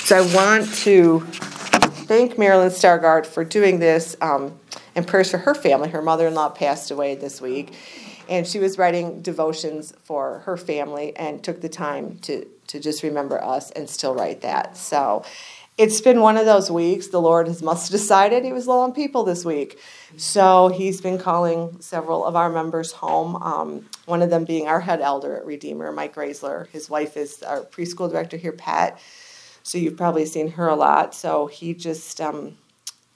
So I want to thank Marilyn Stargard for doing this um, and prayers for her family. Her mother in law passed away this week, and she was writing devotions for her family and took the time to, to just remember us and still write that. So it's been one of those weeks. The Lord has must have decided He was low on people this week. So He's been calling several of our members home. Um, one of them being our head elder at Redeemer, Mike Raisler. His wife is our preschool director here, Pat. So you've probably seen her a lot. So he just, um,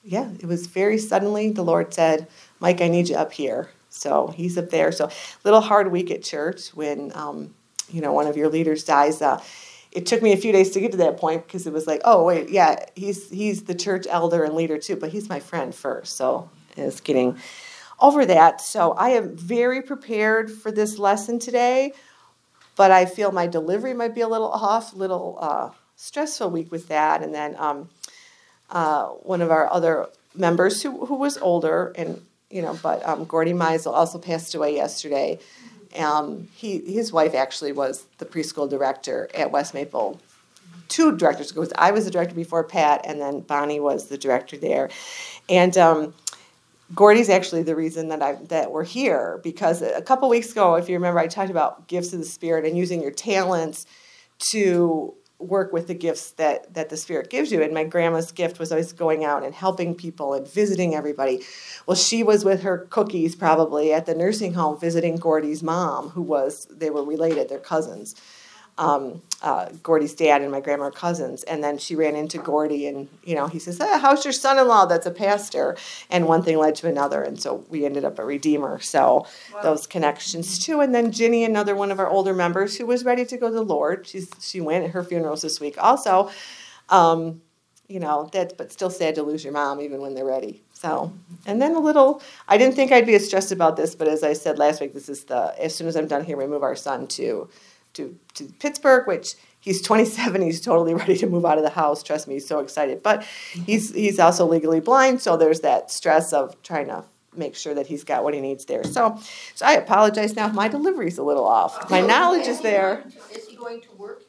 yeah, it was very suddenly the Lord said, Mike, I need you up here. So he's up there. So little hard week at church when, um, you know, one of your leaders dies. Uh, it took me a few days to get to that point because it was like, oh wait, yeah, he's he's the church elder and leader too, but he's my friend first. So it's getting over that. So I am very prepared for this lesson today, but I feel my delivery might be a little off, little uh, stressful week with that. And then um, uh, one of our other members who who was older and you know, but um, Gordy Meisel also passed away yesterday. Um, he his wife actually was the preschool director at West Maple. Two directors ago. I was the director before Pat, and then Bonnie was the director there. And um, Gordy's actually the reason that I that we're here because a couple weeks ago, if you remember, I talked about gifts of the spirit and using your talents to work with the gifts that that the spirit gives you. And my grandma's gift was always going out and helping people and visiting everybody. Well she was with her cookies probably at the nursing home visiting gordy's mom who was they were related they're cousins um, uh, Gordy's dad and my grandma are cousins. And then she ran into Gordy, and you know, he says, ah, "How's your son-in-law? That's a pastor." And one thing led to another, and so we ended up a redeemer. So wow. those connections too. And then Ginny, another one of our older members, who was ready to go to the Lord. She's she went. At her funeral's this week also. Um, you know that, but still sad to lose your mom even when they're ready. So, and then a little. I didn't think I'd be as stressed about this, but as I said last week, this is the as soon as I'm done here, we move our son to to, to Pittsburgh, which he's 27. He's totally ready to move out of the house. Trust me, he's so excited. But he's he's also legally blind, so there's that stress of trying to make sure that he's got what he needs there. So, so I apologize now if my delivery's a little off. My knowledge is there. Going to work?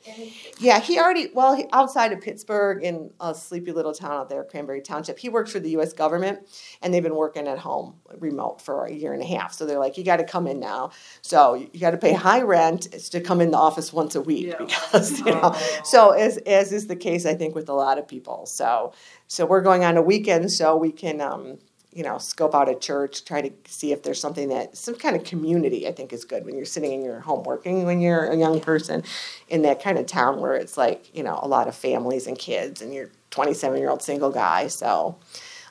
Yeah, he already well he, outside of Pittsburgh in a sleepy little town out there, Cranberry Township. He works for the U.S. government, and they've been working at home remote for a year and a half. So they're like, you got to come in now. So you got to pay high rent to come in the office once a week yeah. because you know. So as as is the case, I think with a lot of people. So so we're going on a weekend so we can. Um, you know, scope out a church, try to see if there's something that some kind of community I think is good when you're sitting in your home working when you're a young person in that kind of town where it's like, you know, a lot of families and kids and you're 27 year old single guy. So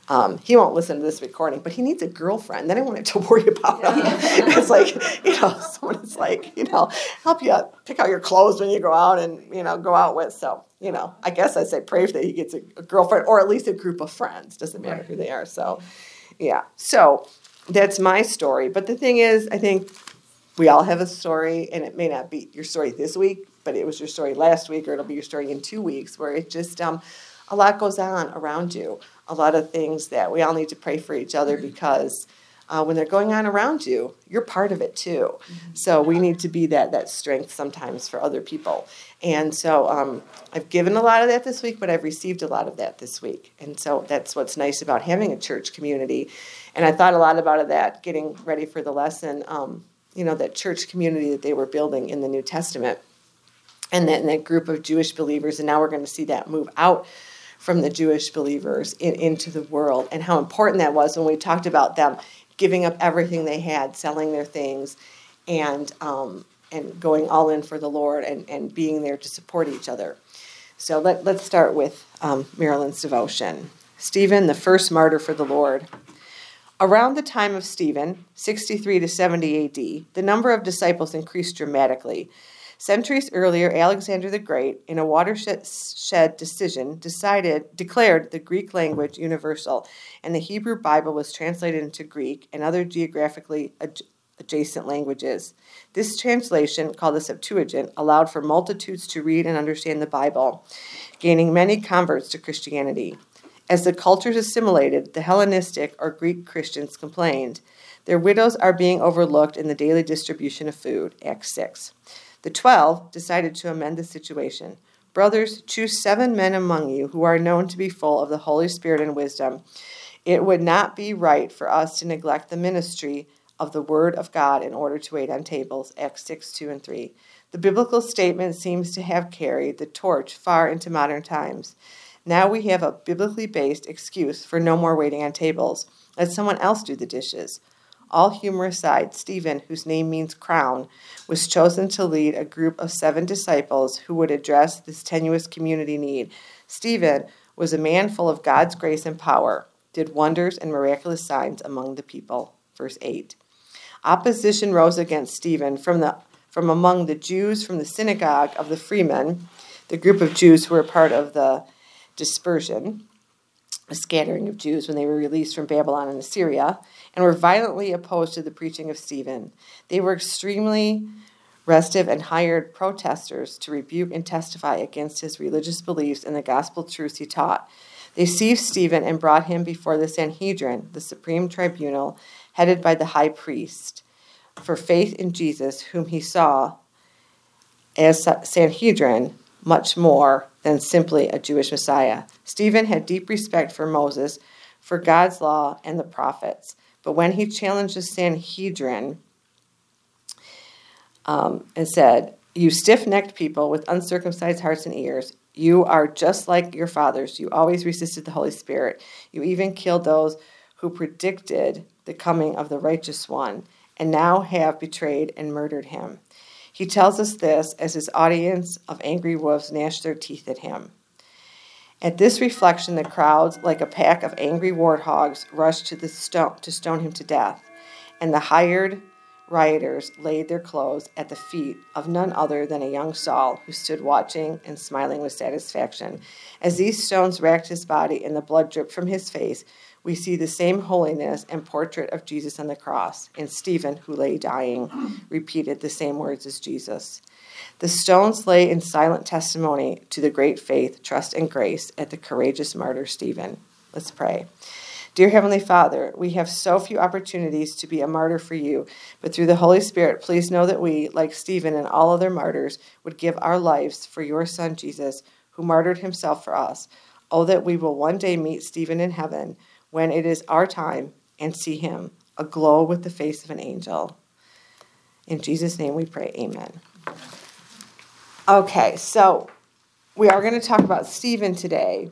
um, he won't listen to this recording, but he needs a girlfriend. Then I wanted to worry about him. it's like, you know, someone is like, you know, help you pick out your clothes when you go out and, you know, go out with. So, you know, I guess I say pray that he gets a, a girlfriend or at least a group of friends. Doesn't matter who they are. So, yeah. So that's my story. But the thing is, I think we all have a story, and it may not be your story this week, but it was your story last week, or it'll be your story in two weeks, where it just um, a lot goes on around you. A lot of things that we all need to pray for each other because uh, when they're going on around you, you're part of it too. Mm-hmm. So we need to be that that strength sometimes for other people. And so um, I've given a lot of that this week, but I've received a lot of that this week. And so that's what's nice about having a church community. And I thought a lot about that getting ready for the lesson. Um, you know that church community that they were building in the New Testament, and that, and that group of Jewish believers. And now we're going to see that move out from the Jewish believers in, into the world, and how important that was when we talked about them giving up everything they had, selling their things, and um, and going all in for the Lord and, and being there to support each other. So let, let's start with um, Marilyn's devotion. Stephen, the first martyr for the Lord. Around the time of Stephen, 63 to 70 AD, the number of disciples increased dramatically. Centuries earlier, Alexander the Great, in a watershed decision, decided declared the Greek language universal, and the Hebrew Bible was translated into Greek and other geographically adjacent languages. This translation, called the Septuagint, allowed for multitudes to read and understand the Bible, gaining many converts to Christianity. As the cultures assimilated, the Hellenistic or Greek Christians complained. Their widows are being overlooked in the daily distribution of food. Acts 6. The twelve decided to amend the situation. Brothers, choose seven men among you who are known to be full of the Holy Spirit and wisdom. It would not be right for us to neglect the ministry of the Word of God in order to wait on tables. Acts 6 2 and 3. The biblical statement seems to have carried the torch far into modern times. Now we have a biblically based excuse for no more waiting on tables. Let someone else do the dishes. All humor aside, Stephen, whose name means crown, was chosen to lead a group of seven disciples who would address this tenuous community need. Stephen was a man full of God's grace and power, did wonders and miraculous signs among the people. Verse 8. Opposition rose against Stephen from, the, from among the Jews from the synagogue of the freemen, the group of Jews who were part of the dispersion, a scattering of Jews when they were released from Babylon and Assyria and were violently opposed to the preaching of Stephen. They were extremely restive and hired protesters to rebuke and testify against his religious beliefs and the gospel truths he taught. They seized Stephen and brought him before the Sanhedrin, the supreme tribunal headed by the high priest, for faith in Jesus, whom he saw as Sanhedrin much more than simply a Jewish Messiah. Stephen had deep respect for Moses, for God's law, and the prophets. But when he challenged the Sanhedrin um, and said, You stiff necked people with uncircumcised hearts and ears, you are just like your fathers. You always resisted the Holy Spirit. You even killed those who predicted the coming of the righteous one, and now have betrayed and murdered him. He tells us this as his audience of angry wolves gnash their teeth at him. At this reflection, the crowds, like a pack of angry warthogs, rushed to the stone to stone him to death, and the hired rioters laid their clothes at the feet of none other than a young Saul, who stood watching and smiling with satisfaction. As these stones racked his body and the blood dripped from his face, we see the same holiness and portrait of Jesus on the cross, and Stephen, who lay dying, repeated the same words as Jesus. The stones lay in silent testimony to the great faith, trust, and grace at the courageous martyr Stephen. Let's pray. Dear Heavenly Father, we have so few opportunities to be a martyr for you, but through the Holy Spirit, please know that we, like Stephen and all other martyrs, would give our lives for your Son Jesus, who martyred himself for us. Oh, that we will one day meet Stephen in heaven when it is our time and see him aglow with the face of an angel. In Jesus' name we pray, Amen. Okay, so we are going to talk about Stephen today.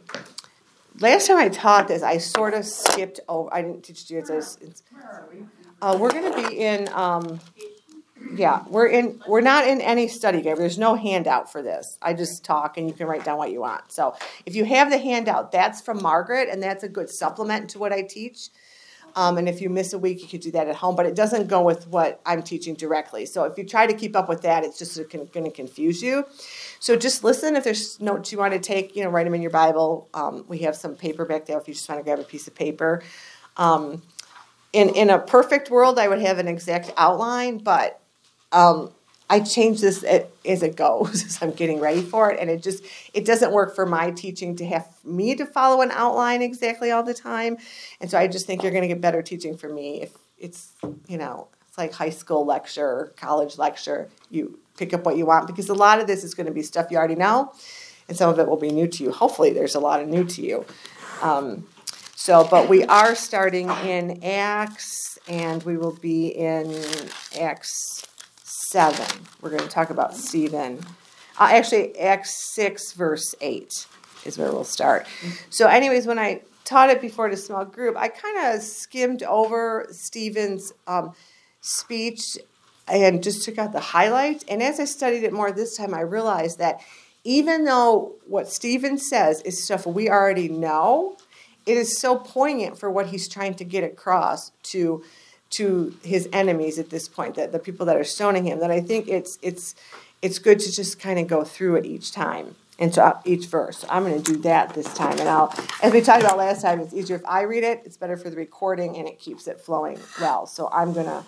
Last time I taught this, I sort of skipped over. I didn't teach you this. Uh, we're going to be in. Um, yeah, we're in. We're not in any study guide. There's no handout for this. I just talk, and you can write down what you want. So if you have the handout, that's from Margaret, and that's a good supplement to what I teach. Um, and if you miss a week, you could do that at home, but it doesn't go with what I'm teaching directly. So if you try to keep up with that, it's just going to confuse you. So just listen. If there's notes you want to take, you know, write them in your Bible. Um, we have some paper back there if you just want to grab a piece of paper. Um, in in a perfect world, I would have an exact outline, but um, I change this as it goes as I'm getting ready for it, and it just it doesn't work for my teaching to have me to follow an outline exactly all the time, and so I just think you're going to get better teaching for me if it's you know it's like high school lecture, college lecture. You pick up what you want because a lot of this is going to be stuff you already know, and some of it will be new to you. Hopefully, there's a lot of new to you. Um, so, but we are starting in Acts, and we will be in Acts 7. We're going to talk about Stephen. Uh, actually, Acts 6, verse 8 is where we'll start. So, anyways, when I taught it before to small group, I kind of skimmed over Stephen's um, speech and just took out the highlights. And as I studied it more this time, I realized that even though what Stephen says is stuff we already know, it is so poignant for what he's trying to get across to to his enemies at this point, that the people that are stoning him, that I think it's it's it's good to just kind of go through it each time and uh, each verse. I'm going to do that this time, and I'll as we talked about last time, it's easier if I read it. It's better for the recording, and it keeps it flowing well. So I'm going to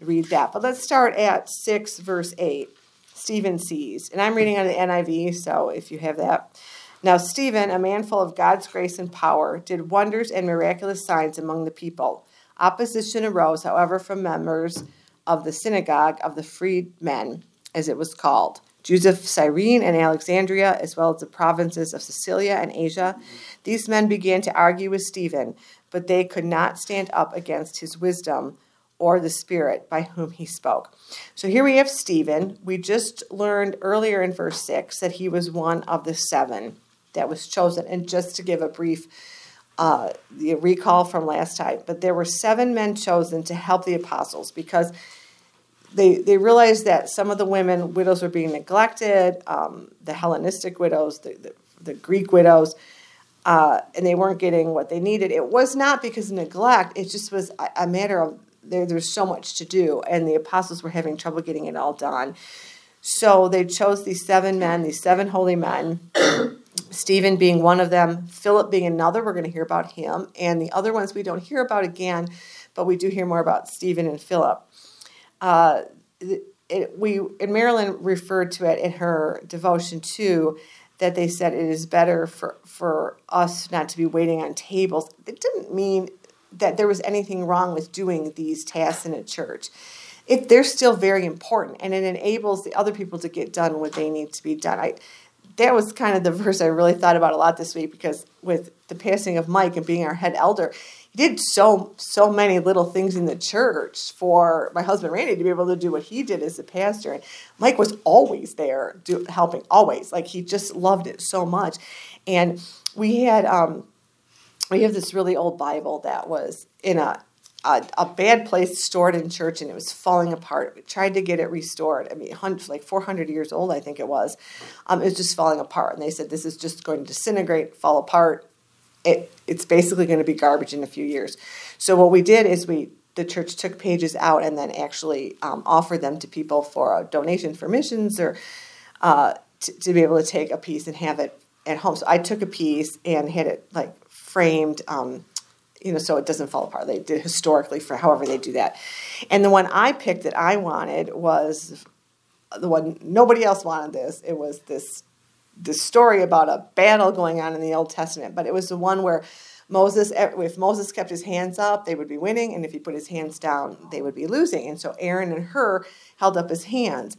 read that. But let's start at six verse eight. Stephen sees, and I'm reading on the NIV. So if you have that. Now, Stephen, a man full of God's grace and power, did wonders and miraculous signs among the people. Opposition arose, however, from members of the synagogue of the freedmen, as it was called, Jews of Cyrene and Alexandria, as well as the provinces of Cilicia and Asia. These men began to argue with Stephen, but they could not stand up against his wisdom or the Spirit by whom he spoke. So here we have Stephen. We just learned earlier in verse 6 that he was one of the seven that was chosen. And just to give a brief uh, the recall from last time, but there were seven men chosen to help the apostles because they, they realized that some of the women, widows, were being neglected, um, the Hellenistic widows, the, the, the Greek widows, uh, and they weren't getting what they needed. It was not because of neglect, it just was a, a matter of there, there's so much to do, and the apostles were having trouble getting it all done. So they chose these seven men, these seven holy men, Stephen being one of them, Philip being another. We're going to hear about him, and the other ones we don't hear about again, but we do hear more about Stephen and Philip. Uh, it, we and Marilyn referred to it in her devotion too that they said it is better for for us not to be waiting on tables. It didn't mean that there was anything wrong with doing these tasks in a church. They're still very important and it enables the other people to get done what they need to be done. I that was kind of the verse I really thought about a lot this week because with the passing of Mike and being our head elder, he did so so many little things in the church for my husband Randy to be able to do what he did as a pastor. And Mike was always there, do, helping always. Like he just loved it so much. And we had um, we have this really old Bible that was in a, a, a bad place stored in church and it was falling apart. We tried to get it restored. I mean, like 400 years old, I think it was. Um, it was just falling apart. And they said, this is just going to disintegrate, fall apart. It, it's basically going to be garbage in a few years. So what we did is we the church took pages out and then actually um, offered them to people for a donation for missions or uh, to, to be able to take a piece and have it at home. So I took a piece and had it like framed, um, you know, so it doesn't fall apart. They did historically for however they do that. And the one I picked that I wanted was the one nobody else wanted this. It was this this story about a battle going on in the Old Testament, but it was the one where Moses, eh, if Moses kept his hands up, they would be winning, and if he put his hands down, they would be losing. And so Aaron and Hur held up his hands.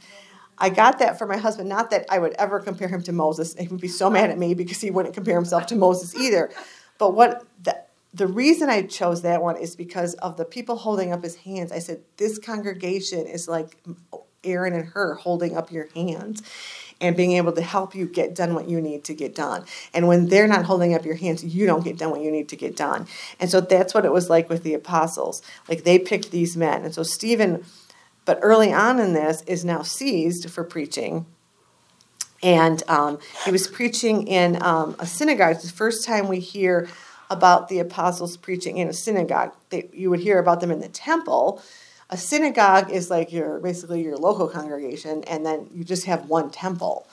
I got that for my husband. Not that I would ever compare him to Moses. He would be so mad at me because he wouldn't compare himself to Moses either. But what the, the reason I chose that one is because of the people holding up his hands. I said, This congregation is like Aaron and Hur holding up your hands and being able to help you get done what you need to get done. And when they're not holding up your hands, you don't get done what you need to get done. And so that's what it was like with the apostles. Like they picked these men. And so Stephen, but early on in this, is now seized for preaching and um, he was preaching in um, a synagogue. It's the first time we hear about the apostles preaching in a synagogue. They, you would hear about them in the temple. A synagogue is like your basically your local congregation, and then you just have one temple.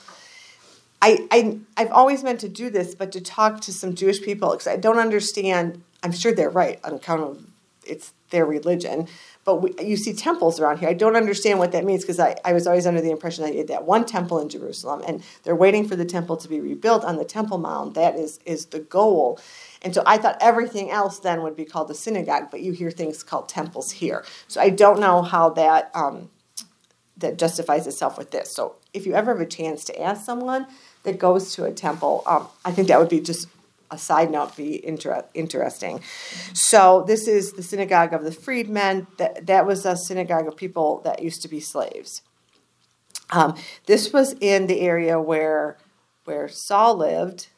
I, I I've always meant to do this, but to talk to some Jewish people because I don't understand. I'm sure they're right on account of it's their religion, but we, you see temples around here. I don't understand what that means because I, I was always under the impression that you had that one temple in Jerusalem and they're waiting for the temple to be rebuilt on the Temple Mount. That is, is the goal. And so I thought everything else then would be called a synagogue, but you hear things called temples here. So I don't know how that um, that justifies itself with this. So if you ever have a chance to ask someone that goes to a temple, um, I think that would be just a side note be inter- interesting. So this is the synagogue of the freedmen. That that was a synagogue of people that used to be slaves. Um, this was in the area where where Saul lived,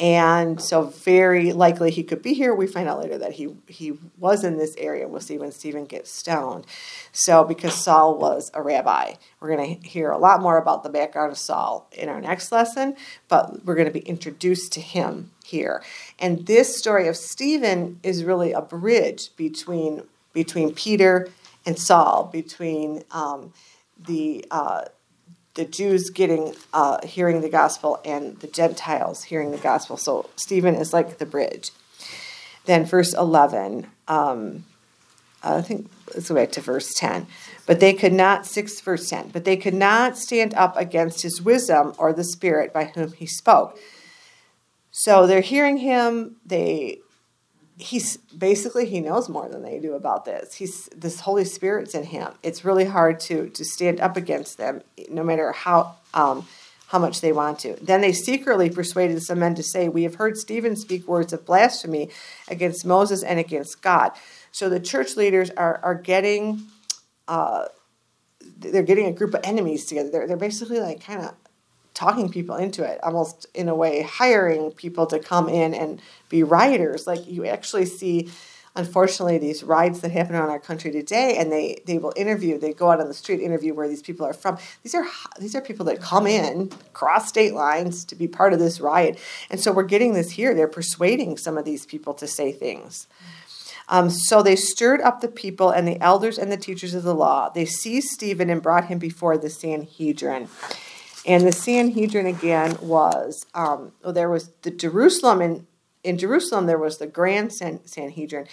and so very likely he could be here. We find out later that he he was in this area. We'll see when Stephen gets stoned. So because Saul was a rabbi, we're going to hear a lot more about the background of Saul in our next lesson. But we're going to be introduced to him here, and this story of Stephen is really a bridge between between Peter and Saul, between um, the uh, the Jews getting uh, hearing the gospel and the Gentiles hearing the gospel. So Stephen is like the bridge. Then verse eleven. Um, I think let's go back to verse ten. But they could not six verse ten. But they could not stand up against his wisdom or the spirit by whom he spoke. So they're hearing him. They he's basically he knows more than they do about this he's this holy spirit's in him it's really hard to to stand up against them no matter how um, how much they want to. Then they secretly persuaded some men to say, We have heard Stephen speak words of blasphemy against Moses and against God. So the church leaders are, are getting. Uh, they're getting a group of enemies together. They're, they're basically like kind of talking people into it, almost in a way, hiring people to come in and be rioters. Like you actually see, unfortunately, these riots that happen around our country today, and they they will interview. They go out on the street, interview where these people are from. These are these are people that come in cross state lines to be part of this riot, and so we're getting this here. They're persuading some of these people to say things. Um, so they stirred up the people and the elders and the teachers of the law. They seized Stephen and brought him before the Sanhedrin. And the Sanhedrin again was, um, well, there was the Jerusalem, and in Jerusalem there was the Grand San- Sanhedrin,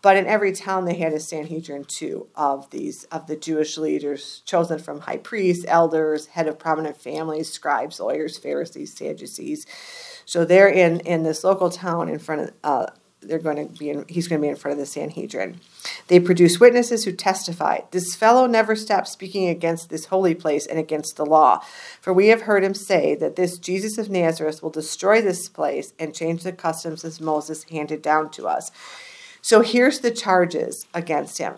but in every town they had a Sanhedrin too of these of the Jewish leaders chosen from high priests, elders, head of prominent families, scribes, lawyers, Pharisees, Sadducees. So they're in in this local town in front of uh, they're going to be in, he's going to be in front of the Sanhedrin. They produce witnesses who testify, This fellow never stopped speaking against this holy place and against the law. For we have heard him say that this Jesus of Nazareth will destroy this place and change the customs as Moses handed down to us. So here's the charges against him.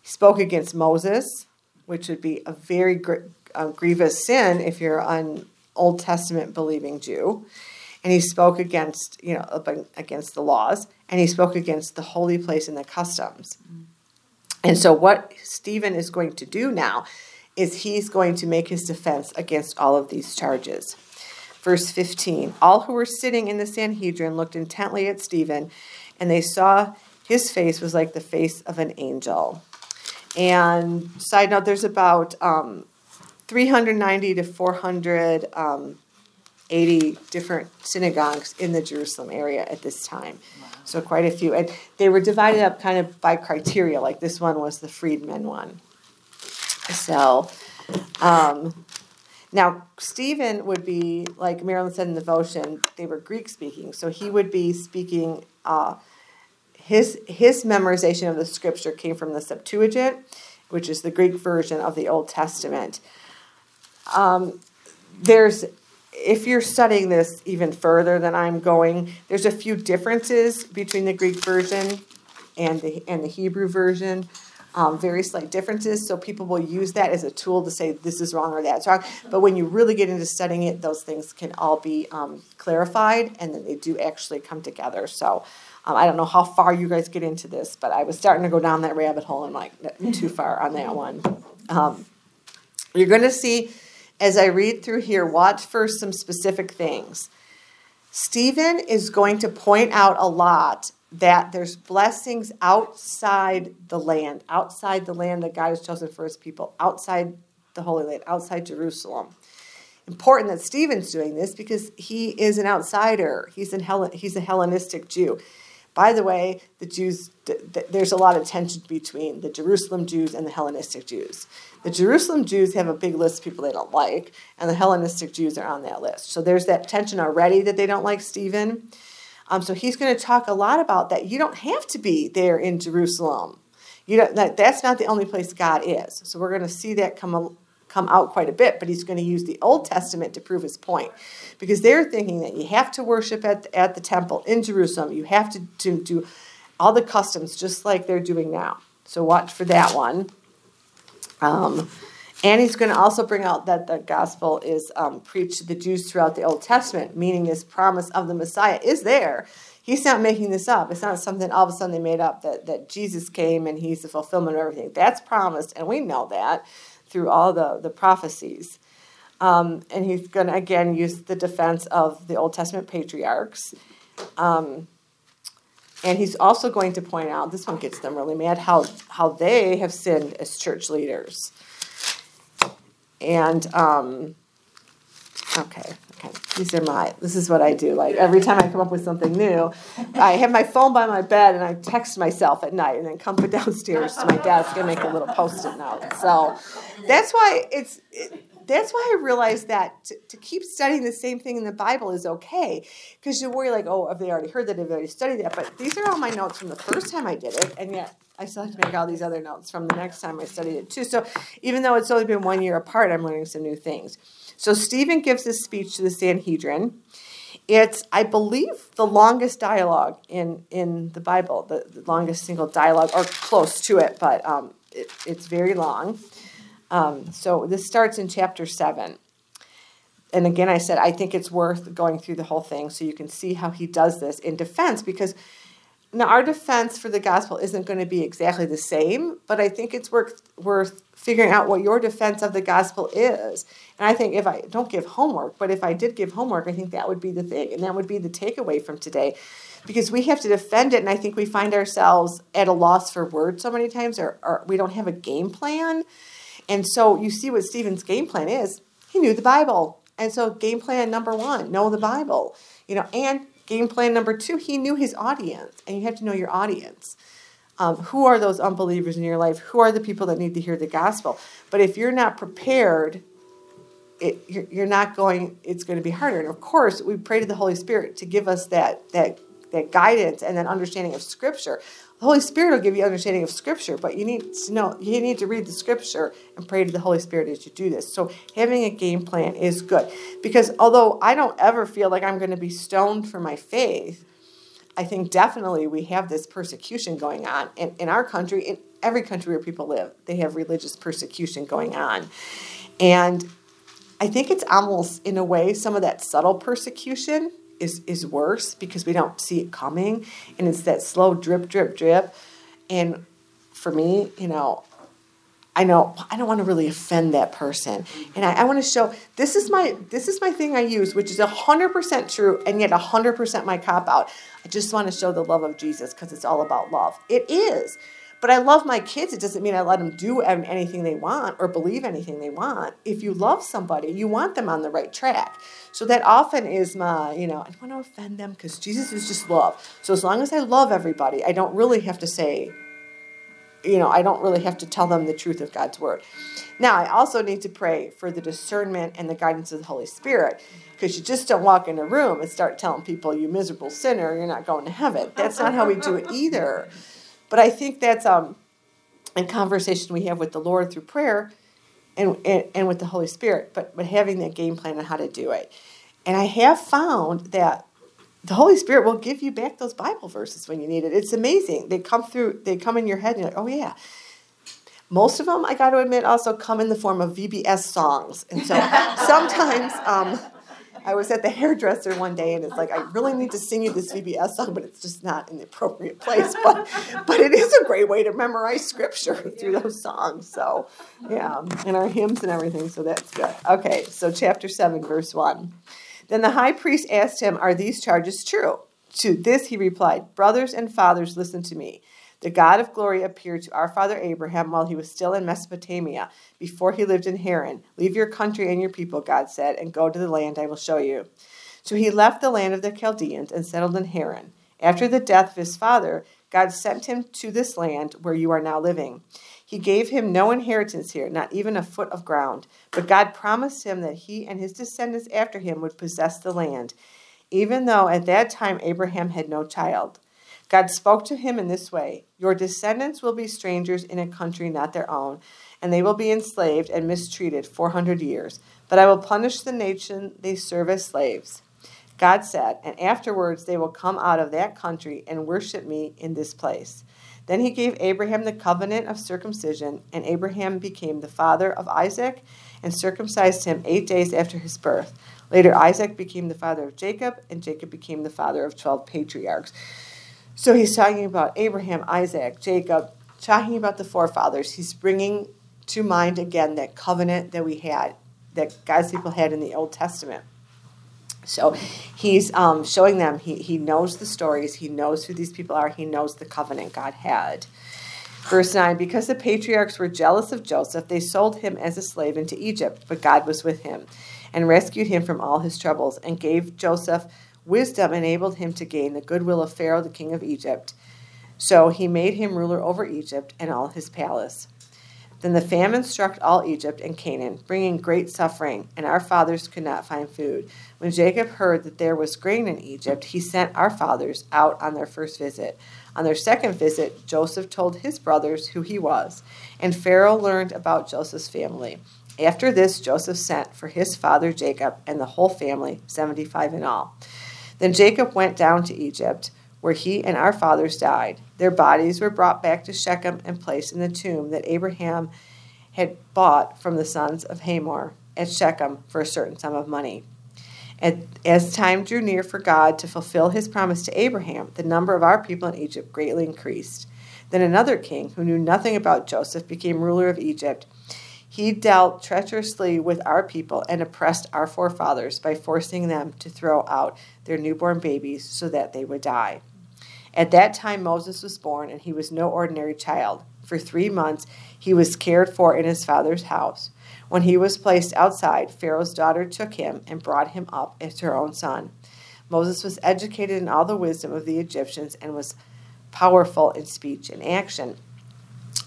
He spoke against Moses, which would be a very gr- uh, grievous sin if you're an Old Testament believing Jew and he spoke against you know against the laws and he spoke against the holy place and the customs. And so what stephen is going to do now is he's going to make his defense against all of these charges. Verse 15 all who were sitting in the sanhedrin looked intently at stephen and they saw his face was like the face of an angel. And side note there's about um, 390 to 400 um, 80 different synagogues in the Jerusalem area at this time. Wow. So quite a few. And they were divided up kind of by criteria, like this one was the freedmen one. So um, now Stephen would be, like Marilyn said in the devotion, they were Greek speaking. So he would be speaking, uh, his, his memorization of the scripture came from the Septuagint, which is the Greek version of the Old Testament. Um, there's if you're studying this even further than I'm going, there's a few differences between the Greek version and the and the Hebrew version. Um, very slight differences, so people will use that as a tool to say this is wrong or that's wrong. But when you really get into studying it, those things can all be um, clarified, and then they do actually come together. So um, I don't know how far you guys get into this, but I was starting to go down that rabbit hole and like too far on that one. Um, you're going to see as I read through here, watch for some specific things. Stephen is going to point out a lot that there's blessings outside the land, outside the land that God has chosen for his people, outside the Holy Land, outside Jerusalem. Important that Stephen's doing this because he is an outsider. He's, he's a Hellenistic Jew. By the way, the Jews, there's a lot of tension between the Jerusalem Jews and the Hellenistic Jews. The Jerusalem Jews have a big list of people they don't like, and the Hellenistic Jews are on that list. So there's that tension already that they don't like Stephen. Um, so he's going to talk a lot about that. You don't have to be there in Jerusalem. You don't, that, that's not the only place God is. So we're going to see that come come out quite a bit, but he's going to use the Old Testament to prove his point. Because they're thinking that you have to worship at, at the temple in Jerusalem, you have to, to do all the customs just like they're doing now. So watch for that one. Um, and he's going to also bring out that the gospel is um, preached to the Jews throughout the Old Testament, meaning this promise of the Messiah is there. He's not making this up. It's not something all of a sudden they made up that, that Jesus came and he's the fulfillment of everything. That's promised, and we know that through all the, the prophecies. Um, and he's going to again use the defense of the Old Testament patriarchs. Um, and he's also going to point out this one gets them really mad how how they have sinned as church leaders. And um, okay, okay, these are my. This is what I do. Like every time I come up with something new, I have my phone by my bed and I text myself at night, and then come downstairs to my desk and make a little post-it note. So that's why it's. It, that's why I realized that to, to, keep studying the same thing in the Bible is okay. Because you worry, like, oh, have they already heard that? Have they already studied that? But these are all my notes from the first time I did it, and yet I still have to make all these other notes from the next time I studied it, too. So even though it's only been one year apart, I'm learning some new things. So Stephen gives this speech to the Sanhedrin. It's, I believe, the longest dialogue in, in the Bible, the, the longest single dialogue, or close to it, but um, it, it's very long. Um, so this starts in chapter 7. And again, I said, I think it's worth going through the whole thing so you can see how he does this in defense because now our defense for the gospel isn't going to be exactly the same, but I think it's worth worth figuring out what your defense of the gospel is. And I think if I don't give homework, but if I did give homework, I think that would be the thing, and that would be the takeaway from today, because we have to defend it, and I think we find ourselves at a loss for words so many times, or, or we don't have a game plan. And so you see what Stephen's game plan is. He knew the Bible. And so game plan number one, know the Bible. You know, and Game plan number two, he knew his audience, and you have to know your audience. Um, who are those unbelievers in your life? Who are the people that need to hear the gospel? But if you're not prepared, it, you're, not going. It's going to be harder. And of course, we pray to the Holy Spirit to give us that that that guidance and that understanding of Scripture. The Holy Spirit will give you understanding of Scripture, but you need to know you need to read the Scripture and pray to the Holy Spirit as you do this. So having a game plan is good because although I don't ever feel like I'm going to be stoned for my faith, I think definitely we have this persecution going on in, in our country, in every country where people live. They have religious persecution going on, and I think it's almost in a way some of that subtle persecution is is worse because we don't see it coming and it's that slow drip drip drip. And for me you know i know i don't want to really offend that person. And i, I want to show this is my this is my thing i use which is 100% true and yet 100% my cop out. I just want to show the love of jesus because it's all about love. It is but I love my kids. It doesn't mean I let them do anything they want or believe anything they want. If you love somebody, you want them on the right track. So that often is my, you know, I don't want to offend them because Jesus is just love. So as long as I love everybody, I don't really have to say, you know, I don't really have to tell them the truth of God's word. Now, I also need to pray for the discernment and the guidance of the Holy Spirit because you just don't walk in a room and start telling people, you miserable sinner, you're not going to heaven. That's not how we do it either. But I think that's um, a conversation we have with the Lord through prayer and, and, and with the Holy Spirit, but, but having that game plan on how to do it. And I have found that the Holy Spirit will give you back those Bible verses when you need it. It's amazing. They come through, they come in your head, and you're like, oh, yeah. Most of them, I got to admit, also come in the form of VBS songs. And so sometimes um, I was at the hairdresser one day, and it's like I really need to sing you this VBS song, but it's just not in the appropriate place. But but it is a great way to memorize scripture through those songs. So yeah, and our hymns and everything. So that's good. Okay, so chapter seven, verse one. Then the high priest asked him, "Are these charges true?" To this he replied, "Brothers and fathers, listen to me." The God of glory appeared to our father Abraham while he was still in Mesopotamia, before he lived in Haran. Leave your country and your people, God said, and go to the land I will show you. So he left the land of the Chaldeans and settled in Haran. After the death of his father, God sent him to this land where you are now living. He gave him no inheritance here, not even a foot of ground. But God promised him that he and his descendants after him would possess the land, even though at that time Abraham had no child. God spoke to him in this way Your descendants will be strangers in a country not their own, and they will be enslaved and mistreated 400 years. But I will punish the nation they serve as slaves. God said, And afterwards they will come out of that country and worship me in this place. Then he gave Abraham the covenant of circumcision, and Abraham became the father of Isaac and circumcised him eight days after his birth. Later, Isaac became the father of Jacob, and Jacob became the father of 12 patriarchs. So he's talking about Abraham, Isaac, Jacob, talking about the forefathers. He's bringing to mind again that covenant that we had, that God's people had in the Old Testament. So he's um, showing them, he, he knows the stories, he knows who these people are, he knows the covenant God had. Verse 9 Because the patriarchs were jealous of Joseph, they sold him as a slave into Egypt, but God was with him and rescued him from all his troubles and gave Joseph Wisdom enabled him to gain the goodwill of Pharaoh, the king of Egypt. So he made him ruler over Egypt and all his palace. Then the famine struck all Egypt and Canaan, bringing great suffering, and our fathers could not find food. When Jacob heard that there was grain in Egypt, he sent our fathers out on their first visit. On their second visit, Joseph told his brothers who he was, and Pharaoh learned about Joseph's family. After this, Joseph sent for his father Jacob and the whole family, 75 in all. Then Jacob went down to Egypt, where he and our fathers died. Their bodies were brought back to Shechem and placed in the tomb that Abraham had bought from the sons of Hamor at Shechem for a certain sum of money. As time drew near for God to fulfill his promise to Abraham, the number of our people in Egypt greatly increased. Then another king, who knew nothing about Joseph, became ruler of Egypt. He dealt treacherously with our people and oppressed our forefathers by forcing them to throw out their newborn babies so that they would die. At that time, Moses was born, and he was no ordinary child. For three months, he was cared for in his father's house. When he was placed outside, Pharaoh's daughter took him and brought him up as her own son. Moses was educated in all the wisdom of the Egyptians and was powerful in speech and action.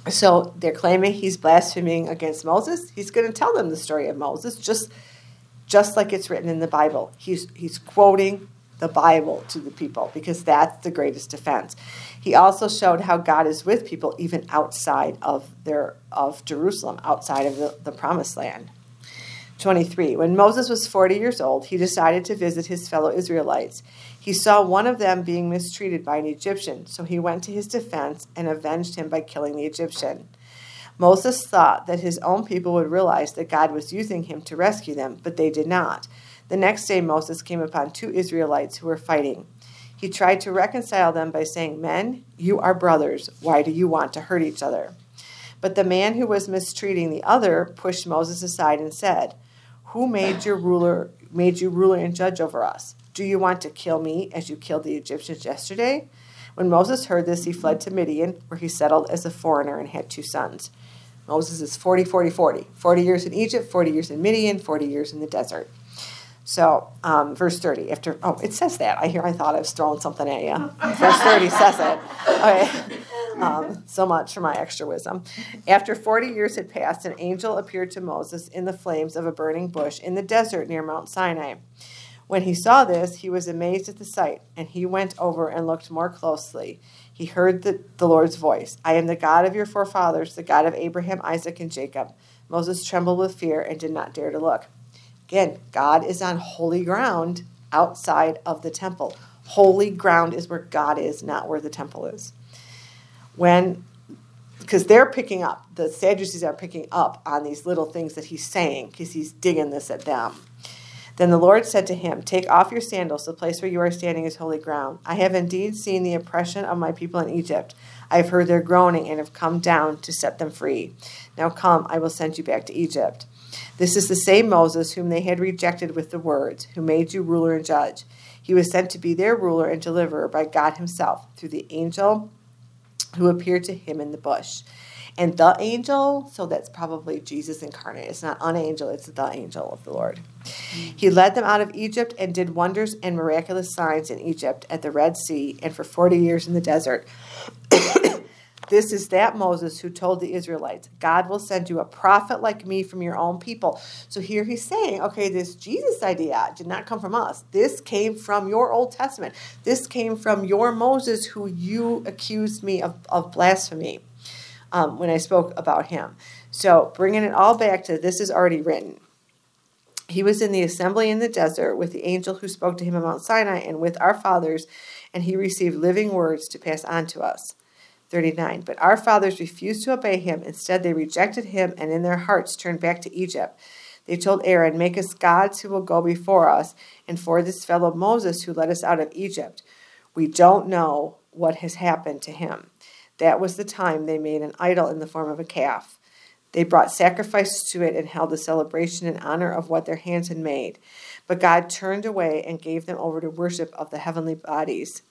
So they're claiming he's blaspheming against Moses. He's going to tell them the story of Moses, just just like it's written in the Bible. He's he's quoting the Bible to the people because that's the greatest defense. He also showed how God is with people even outside of their of Jerusalem, outside of the, the promised land. 23. When Moses was 40 years old, he decided to visit his fellow Israelites. He saw one of them being mistreated by an Egyptian, so he went to his defense and avenged him by killing the Egyptian. Moses thought that his own people would realize that God was using him to rescue them, but they did not. The next day, Moses came upon two Israelites who were fighting. He tried to reconcile them by saying, Men, you are brothers. Why do you want to hurt each other? But the man who was mistreating the other pushed Moses aside and said, Who made your ruler made you ruler and judge over us? Do you want to kill me as you killed the Egyptians yesterday? When Moses heard this, he fled to Midian, where he settled as a foreigner and had two sons. Moses is 40, 40, 40. 40 years in Egypt, 40 years in Midian, 40 years in the desert. So, um, verse 30, after, oh, it says that. I hear I thought I was throwing something at you. verse 30 says it. Okay. Um, so much for my extra wisdom. After 40 years had passed, an angel appeared to Moses in the flames of a burning bush in the desert near Mount Sinai. When he saw this, he was amazed at the sight, and he went over and looked more closely. He heard the, the Lord's voice I am the God of your forefathers, the God of Abraham, Isaac, and Jacob. Moses trembled with fear and did not dare to look. Again, God is on holy ground outside of the temple. Holy ground is where God is, not where the temple is. When because they're picking up, the Sadducees are picking up on these little things that he's saying because he's digging this at them. Then the Lord said to him, Take off your sandals. The place where you are standing is holy ground. I have indeed seen the oppression of my people in Egypt. I have heard their groaning and have come down to set them free. Now come, I will send you back to Egypt. This is the same Moses whom they had rejected with the words, who made you ruler and judge. He was sent to be their ruler and deliverer by God Himself through the angel who appeared to him in the bush. And the angel, so that's probably Jesus incarnate. It's not an angel, it's the angel of the Lord. He led them out of Egypt and did wonders and miraculous signs in Egypt at the Red Sea and for 40 years in the desert. this is that Moses who told the Israelites, God will send you a prophet like me from your own people. So here he's saying, okay, this Jesus idea did not come from us. This came from your Old Testament. This came from your Moses who you accused me of, of blasphemy um, when I spoke about him. So bringing it all back to this is already written. He was in the assembly in the desert with the angel who spoke to him at Mount Sinai and with our fathers, and he received living words to pass on to us. 39. But our fathers refused to obey him. Instead, they rejected him and in their hearts turned back to Egypt. They told Aaron, Make us gods who will go before us, and for this fellow Moses who led us out of Egypt. We don't know what has happened to him. That was the time they made an idol in the form of a calf. They brought sacrifices to it and held a celebration in honor of what their hands had made. But God turned away and gave them over to worship of the heavenly bodies.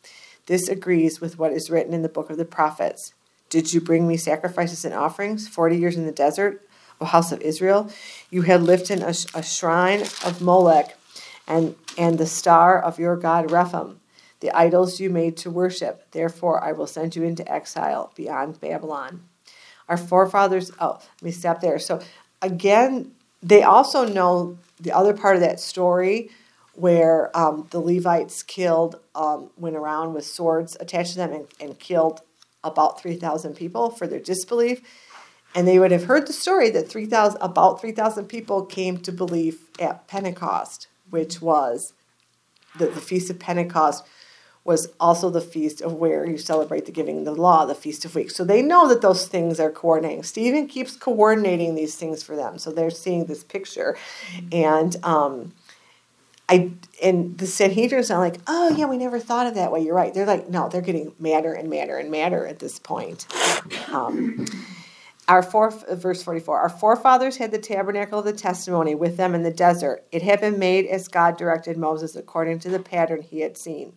This agrees with what is written in the book of the prophets. Did you bring me sacrifices and offerings? Forty years in the desert, O house of Israel. You had lifted a, a shrine of Molech and, and the star of your God Rephaim the idols you made to worship. Therefore, I will send you into exile beyond Babylon. Our forefathers, oh, let me stop there. So, again, they also know the other part of that story where um, the Levites killed, um, went around with swords attached to them and, and killed about 3,000 people for their disbelief. And they would have heard the story that 3,000, about 3,000 people came to believe at Pentecost, which was the, the Feast of Pentecost was also the feast of where you celebrate the giving of the law, the Feast of Weeks. So they know that those things are coordinating. Stephen keeps coordinating these things for them. So they're seeing this picture. And um, I and the Sanhedrins are like, oh yeah, we never thought of that way. You're right. They're like, no, they're getting madder and madder and madder at this point. Um, our four, verse 44 our forefathers had the tabernacle of the testimony with them in the desert it had been made as god directed moses according to the pattern he had seen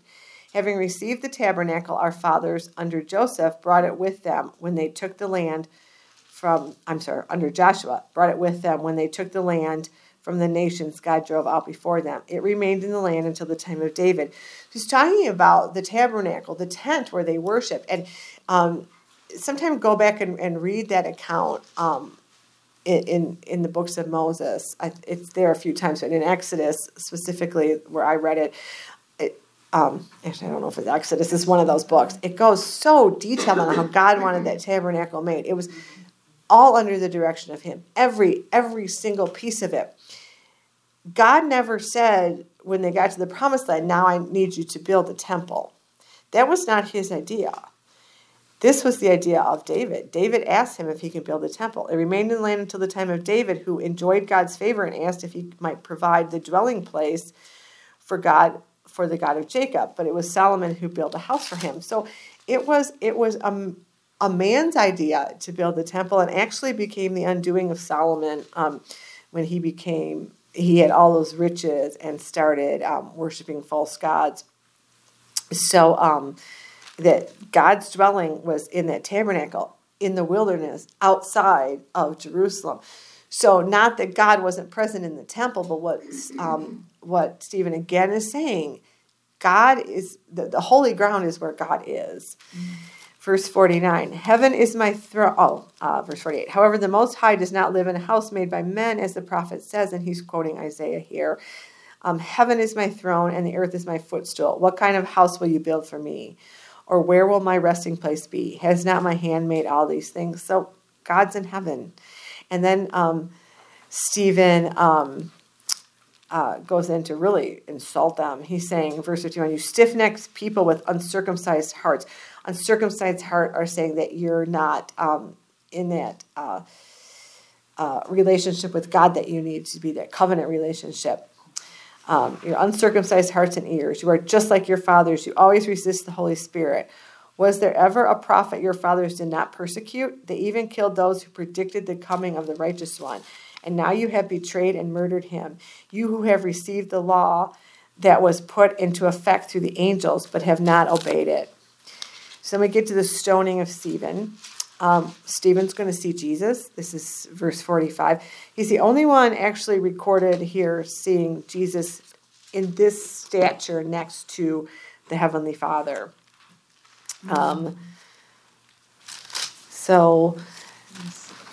having received the tabernacle our fathers under joseph brought it with them when they took the land from i'm sorry under joshua brought it with them when they took the land from the nations God drove out before them. It remained in the land until the time of David. He's talking about the tabernacle, the tent where they worship. And um, sometimes go back and, and read that account um, in, in, the books of Moses. I, it's there a few times, but in Exodus specifically, where I read it um, actually, I don't know if it's Exodus is one of those books. It goes so detailed on how God wanted that tabernacle made. It was all under the direction of Him. Every every single piece of it. God never said when they got to the promised land, now I need you to build a temple. That was not his idea. This was the idea of David. David asked him if he could build a temple. It remained in the land until the time of David, who enjoyed God's favor and asked if he might provide the dwelling place for God, for the God of Jacob. But it was Solomon who built a house for him. So it was it was a, a man's idea to build the temple, and actually became the undoing of Solomon um, when he became he had all those riches and started um, worshiping false gods. So um, that God's dwelling was in that tabernacle in the wilderness outside of Jerusalem. So not that God wasn't present in the temple, but what um, what Stephen again is saying, God is the, the holy ground is where God is. Verse 49 Heaven is my throne. Oh, uh, verse 48. However, the Most High does not live in a house made by men, as the prophet says, and he's quoting Isaiah here. Um, Heaven is my throne, and the earth is my footstool. What kind of house will you build for me? Or where will my resting place be? Has not my hand made all these things? So God's in heaven. And then um, Stephen um, uh, goes in to really insult them. He's saying, verse 51, you stiff necked people with uncircumcised hearts uncircumcised heart are saying that you're not um, in that uh, uh, relationship with God that you need to be that covenant relationship. Um, your uncircumcised hearts and ears. You are just like your fathers. You always resist the Holy Spirit. Was there ever a prophet your fathers did not persecute? They even killed those who predicted the coming of the righteous one. And now you have betrayed and murdered him. You who have received the law that was put into effect through the angels, but have not obeyed it. So then we get to the stoning of Stephen. Um, Stephen's going to see Jesus. This is verse 45. He's the only one actually recorded here seeing Jesus in this stature next to the Heavenly Father. Um, so,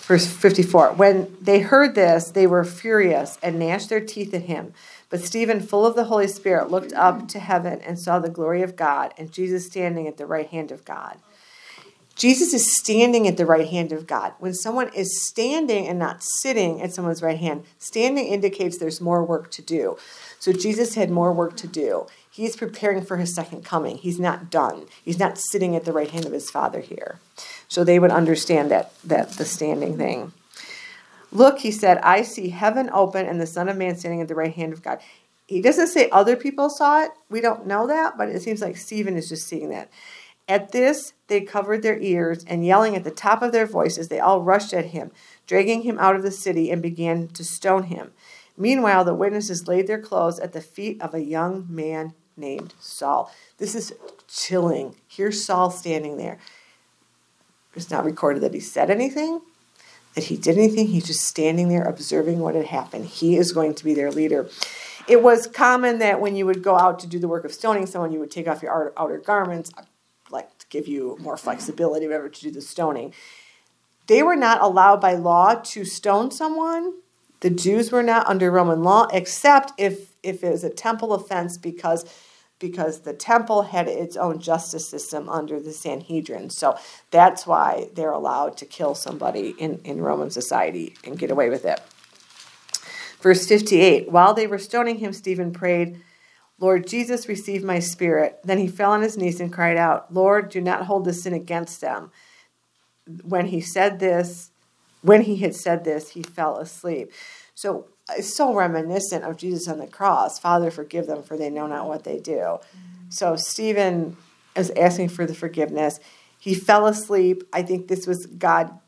verse 54 When they heard this, they were furious and gnashed their teeth at him. But Stephen, full of the Holy Spirit, looked up to heaven and saw the glory of God and Jesus standing at the right hand of God. Jesus is standing at the right hand of God. When someone is standing and not sitting at someone's right hand, standing indicates there's more work to do. So Jesus had more work to do. He's preparing for his second coming. He's not done. He's not sitting at the right hand of his Father here. So they would understand that that the standing thing. Look, he said, I see heaven open and the Son of Man standing at the right hand of God. He doesn't say other people saw it. We don't know that, but it seems like Stephen is just seeing that. At this, they covered their ears and yelling at the top of their voices, they all rushed at him, dragging him out of the city and began to stone him. Meanwhile, the witnesses laid their clothes at the feet of a young man named Saul. This is chilling. Here's Saul standing there. It's not recorded that he said anything, that he did anything. He's just standing there observing what had happened. He is going to be their leader. It was common that when you would go out to do the work of stoning someone, you would take off your outer garments, uh, like to give you more flexibility, whatever, to do the stoning. They were not allowed by law to stone someone. The Jews were not under Roman law, except if if it was a temple offense because because the temple had its own justice system under the Sanhedrin. So that's why they're allowed to kill somebody in, in Roman society and get away with it. Verse 58 While they were stoning him, Stephen prayed, Lord Jesus, receive my spirit. Then he fell on his knees and cried out, Lord, do not hold this sin against them. When he said this, when he had said this, he fell asleep. So it's so reminiscent of Jesus on the cross. Father, forgive them, for they know not what they do. So Stephen is asking for the forgiveness. He fell asleep. I think this was God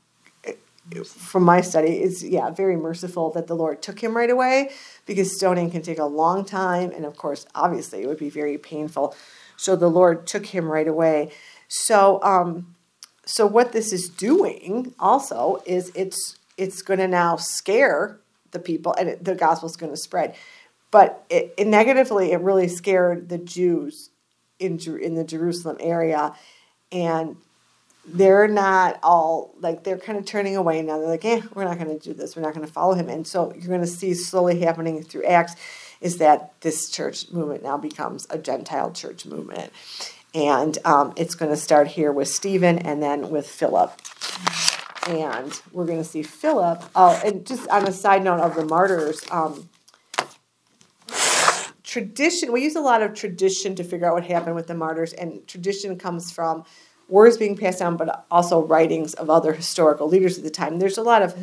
from my study is yeah very merciful that the lord took him right away because stoning can take a long time and of course obviously it would be very painful so the lord took him right away so um so what this is doing also is it's it's going to now scare the people and it, the gospel's going to spread but it, it negatively it really scared the jews in in the jerusalem area and they're not all like they're kind of turning away now. They're like, eh, we're not going to do this. We're not going to follow him. And so you're going to see slowly happening through Acts is that this church movement now becomes a Gentile church movement. And um, it's going to start here with Stephen and then with Philip. And we're going to see Philip. Oh, and just on a side note of the martyrs, um, tradition, we use a lot of tradition to figure out what happened with the martyrs, and tradition comes from words being passed down, but also writings of other historical leaders at the time. There's a lot of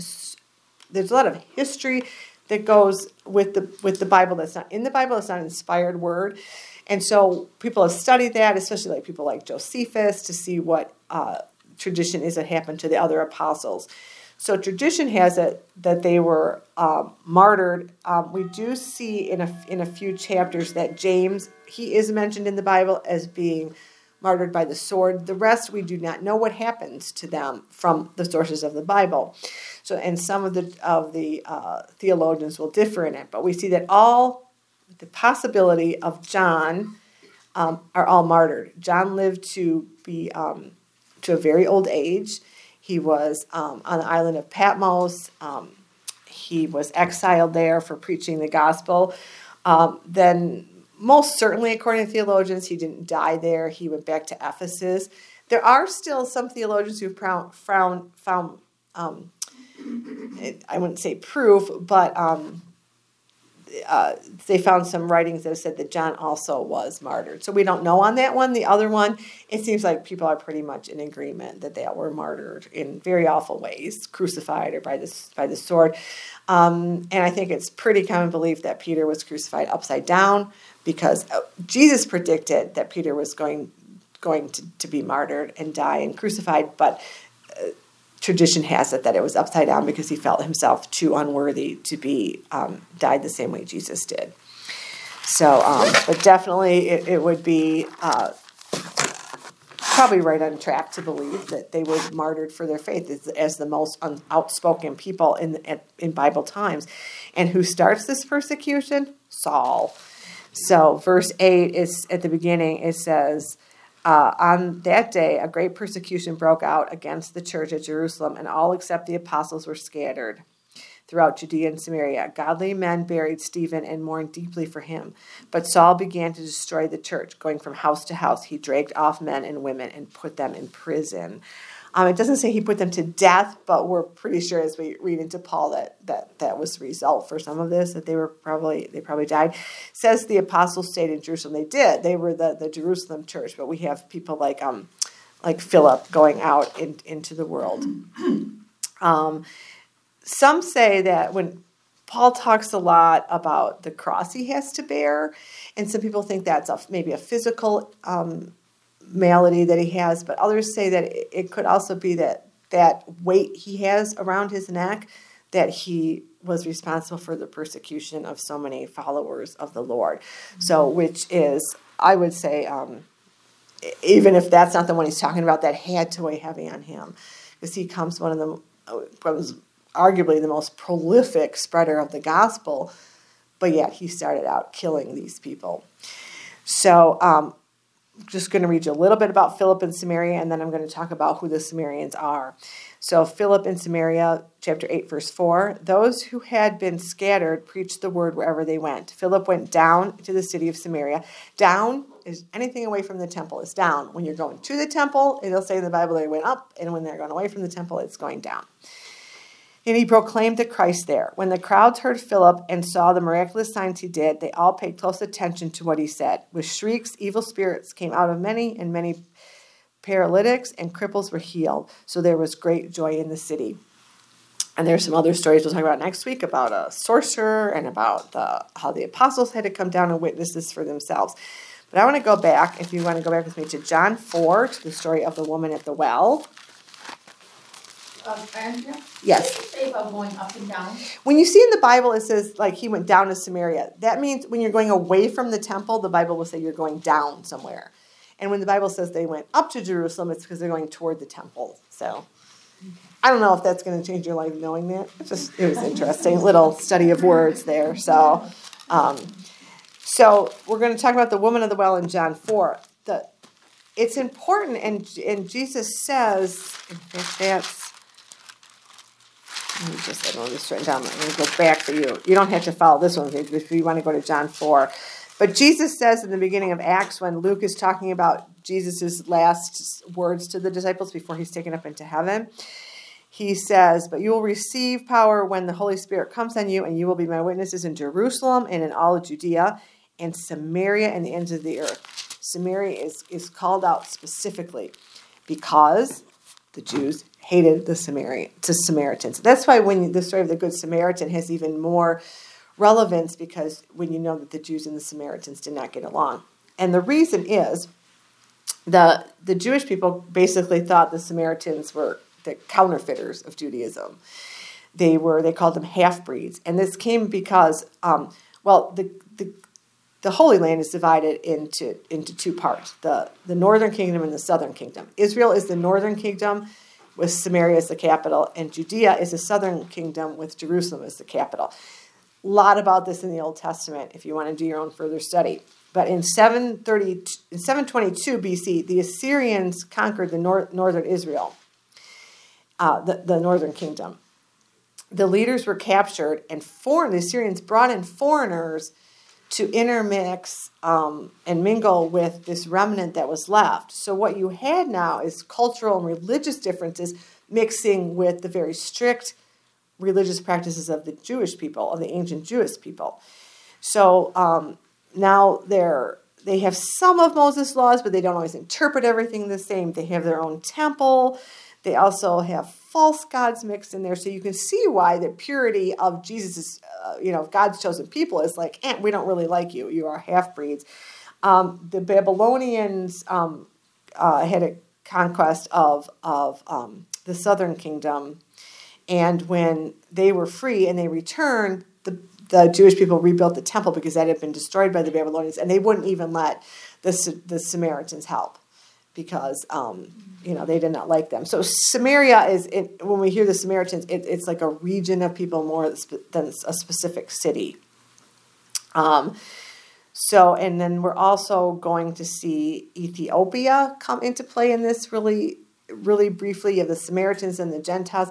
there's a lot of history that goes with the with the Bible that's not in the Bible. It's not an inspired word, and so people have studied that, especially like people like Josephus, to see what uh, tradition is that happened to the other apostles. So tradition has it that they were um, martyred. Um, we do see in a in a few chapters that James he is mentioned in the Bible as being martyred by the sword. The rest we do not know what happens to them from the sources of the Bible. So, and some of the of the uh, theologians will differ in it, but we see that all the possibility of John um, are all martyred. John lived to be um, to a very old age. He was um, on the island of Patmos. Um, he was exiled there for preaching the gospel. Um, then most certainly, according to theologians, he didn't die there. He went back to Ephesus. There are still some theologians who've found, found, found um, I wouldn't say proof, but um, uh, they found some writings that said that John also was martyred. So we don't know on that one. The other one, it seems like people are pretty much in agreement that they were martyred in very awful ways, crucified or by the, by the sword. Um, and I think it's pretty common belief that Peter was crucified upside down because uh, Jesus predicted that Peter was going going to, to be martyred and die and crucified, but tradition has it that it was upside down because he felt himself too unworthy to be um, died the same way Jesus did. So, um, but definitely it, it would be uh, probably right on track to believe that they were martyred for their faith as, as the most un- outspoken people in, in Bible times. And who starts this persecution? Saul. So, verse 8 is at the beginning, it says, uh, On that day, a great persecution broke out against the church at Jerusalem, and all except the apostles were scattered throughout Judea and Samaria. Godly men buried Stephen and mourned deeply for him. But Saul began to destroy the church, going from house to house. He dragged off men and women and put them in prison. Um, it doesn't say he put them to death, but we're pretty sure as we read into Paul that that that was the result for some of this that they were probably they probably died. Says the apostles stayed in Jerusalem. They did. They were the the Jerusalem church, but we have people like um like Philip going out in, into the world. Um, some say that when Paul talks a lot about the cross he has to bear, and some people think that's a, maybe a physical um, malady that he has, but others say that it could also be that that weight he has around his neck that he was responsible for the persecution of so many followers of the Lord. So, which is, I would say, um, even if that's not the one he's talking about, that had to weigh heavy on him because he comes one of the was arguably the most prolific spreader of the gospel, but yet he started out killing these people. So, um, just going to read you a little bit about Philip and Samaria, and then I'm going to talk about who the Samaritans are. So, Philip in Samaria, chapter 8, verse 4 those who had been scattered preached the word wherever they went. Philip went down to the city of Samaria. Down is anything away from the temple is down. When you're going to the temple, it'll say in the Bible they went up, and when they're going away from the temple, it's going down. And he proclaimed the Christ there. When the crowds heard Philip and saw the miraculous signs he did, they all paid close attention to what he said. With shrieks, evil spirits came out of many, and many paralytics and cripples were healed. So there was great joy in the city. And there's some other stories we'll talk about next week about a sorcerer and about the, how the apostles had to come down and witness this for themselves. But I want to go back, if you want to go back with me to John 4, to the story of the woman at the well. Andrea? Yes. What say about going up and down? When you see in the Bible, it says like he went down to Samaria. That means when you're going away from the temple, the Bible will say you're going down somewhere. And when the Bible says they went up to Jerusalem, it's because they're going toward the temple. So I don't know if that's going to change your life knowing that. It just it was interesting little study of words there. So, um, so we're going to talk about the woman of the well in John four. The it's important, and and Jesus says, that's. Let me just, I don't written down. Going to go back for you. You don't have to follow this one if you want to go to John 4. But Jesus says in the beginning of Acts, when Luke is talking about Jesus' last words to the disciples before he's taken up into heaven, he says, But you will receive power when the Holy Spirit comes on you, and you will be my witnesses in Jerusalem and in all of Judea and Samaria and the ends of the earth. Samaria is, is called out specifically because the Jews hated the Samaritan, to Samaritans. That's why when the story of the Good Samaritan has even more relevance because when you know that the Jews and the Samaritans did not get along. And the reason is the the Jewish people basically thought the Samaritans were the counterfeiters of Judaism. They were they called them half breeds, and this came because um, well the, the the Holy Land is divided into into two parts the the northern kingdom and the southern kingdom. Israel is the northern kingdom with Samaria as the capital, and Judea is a southern kingdom with Jerusalem as the capital a lot about this in the Old Testament if you want to do your own further study. But in 730, in 722 BC, the Assyrians conquered the nor- northern Israel, uh, the, the northern kingdom. The leaders were captured, and foreign, the Assyrians brought in foreigners to intermix um, and mingle with this remnant that was left. So, what you had now is cultural and religious differences mixing with the very strict religious practices of the Jewish people, of the ancient Jewish people. So um, now they're they have some of Moses' laws, but they don't always interpret everything the same. They have their own temple. They also have false gods mixed in there, so you can see why the purity of Jesus, uh, you know, God's chosen people is like, eh, we don't really like you. You are half breeds. Um, the Babylonians um, uh, had a conquest of of um, the southern kingdom and when they were free and they returned, the, the Jewish people rebuilt the temple because that had been destroyed by the Babylonians, and they wouldn't even let the, the Samaritans help because um, you know they did not like them. So Samaria is when we hear the Samaritans, it, it's like a region of people more than a specific city. Um, so and then we're also going to see Ethiopia come into play in this really really briefly. Have the Samaritans and the Gentiles.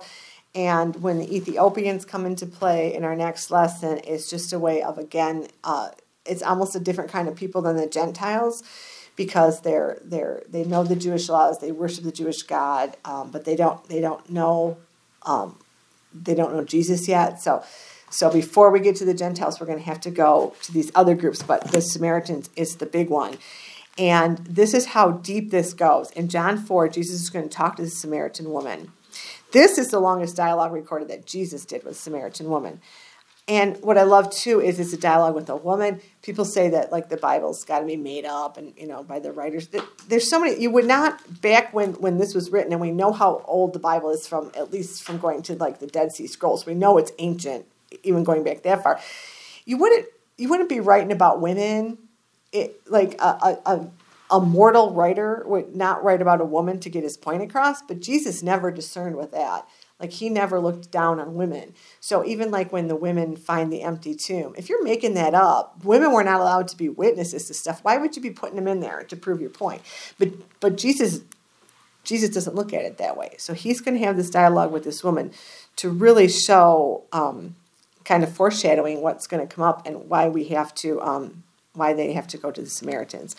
And when the Ethiopians come into play in our next lesson, it's just a way of, again, uh, it's almost a different kind of people than the Gentiles because they're they're they know the Jewish laws, they worship the Jewish God, um, but they don't they don't know um, they don't know Jesus yet. So so before we get to the Gentiles, we're going to have to go to these other groups, but the Samaritans is the big one. And this is how deep this goes. In John 4, Jesus is going to talk to the Samaritan woman. This is the longest dialogue recorded that Jesus did with Samaritan woman. And what I love too is it's a dialogue with a woman. People say that like the Bible's got to be made up and you know by the writers. There's so many. You would not back when when this was written, and we know how old the Bible is from at least from going to like the Dead Sea Scrolls. We know it's ancient, even going back that far. You wouldn't you wouldn't be writing about women. It like a, a, a mortal writer would not write about a woman to get his point across, but Jesus never discerned with that. Like he never looked down on women. So even like when the women find the empty tomb, if you're making that up, women were not allowed to be witnesses to stuff. Why would you be putting them in there to prove your point? But but Jesus Jesus doesn't look at it that way. So he's going to have this dialogue with this woman to really show um, kind of foreshadowing what's going to come up and why we have to, um, why they have to go to the Samaritans.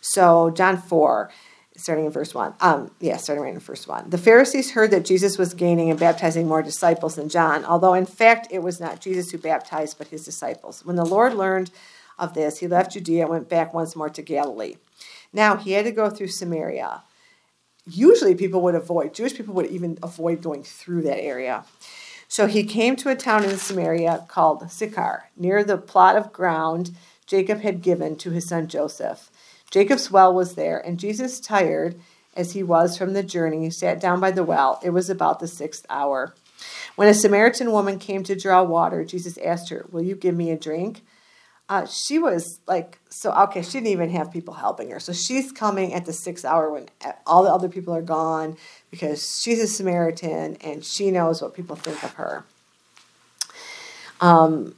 So, John 4, starting in verse 1. Um, yeah, starting right in verse 1. The Pharisees heard that Jesus was gaining and baptizing more disciples than John, although in fact it was not Jesus who baptized, but his disciples. When the Lord learned of this, he left Judea and went back once more to Galilee. Now, he had to go through Samaria usually people would avoid, Jewish people would even avoid going through that area. So he came to a town in Samaria called Sychar, near the plot of ground Jacob had given to his son Joseph. Jacob's well was there, and Jesus, tired as he was from the journey, sat down by the well. It was about the sixth hour. When a Samaritan woman came to draw water, Jesus asked her, Will you give me a drink? uh, she was like so okay she didn't even have people helping her so she's coming at the sixth hour when all the other people are gone because she's a samaritan and she knows what people think of her um,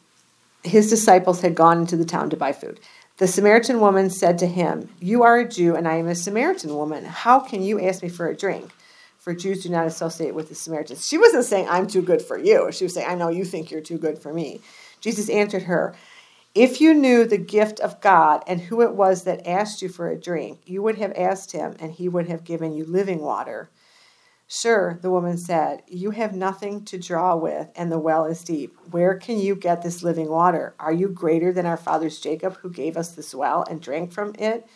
his disciples had gone into the town to buy food the samaritan woman said to him you are a jew and i am a samaritan woman. How can you ask me for a drink? For jews do not associate with the samaritans. She wasn't saying i'm too good for you. She was saying i know you think you're too good for me. Jesus answered her if you knew the gift of God and who it was that asked you for a drink, you would have asked him, and he would have given you living water. Sure, the woman said, You have nothing to draw with, and the well is deep. Where can you get this living water? Are you greater than our fathers Jacob, who gave us this well and drank from it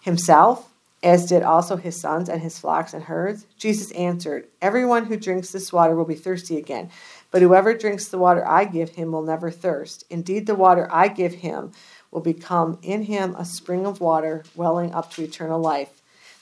himself, as did also his sons and his flocks and herds? Jesus answered, Everyone who drinks this water will be thirsty again. But whoever drinks the water I give him will never thirst. Indeed, the water I give him will become in him a spring of water welling up to eternal life.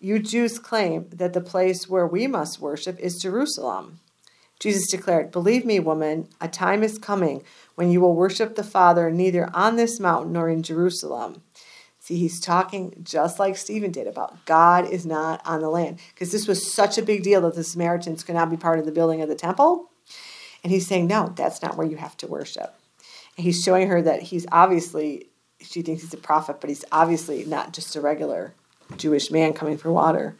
you Jews claim that the place where we must worship is Jerusalem. Jesus declared, Believe me, woman, a time is coming when you will worship the Father neither on this mountain nor in Jerusalem. See, he's talking just like Stephen did about God is not on the land. Because this was such a big deal that the Samaritans could not be part of the building of the temple. And he's saying, no, that's not where you have to worship. And he's showing her that he's obviously, she thinks he's a prophet, but he's obviously not just a regular Jewish man coming for water.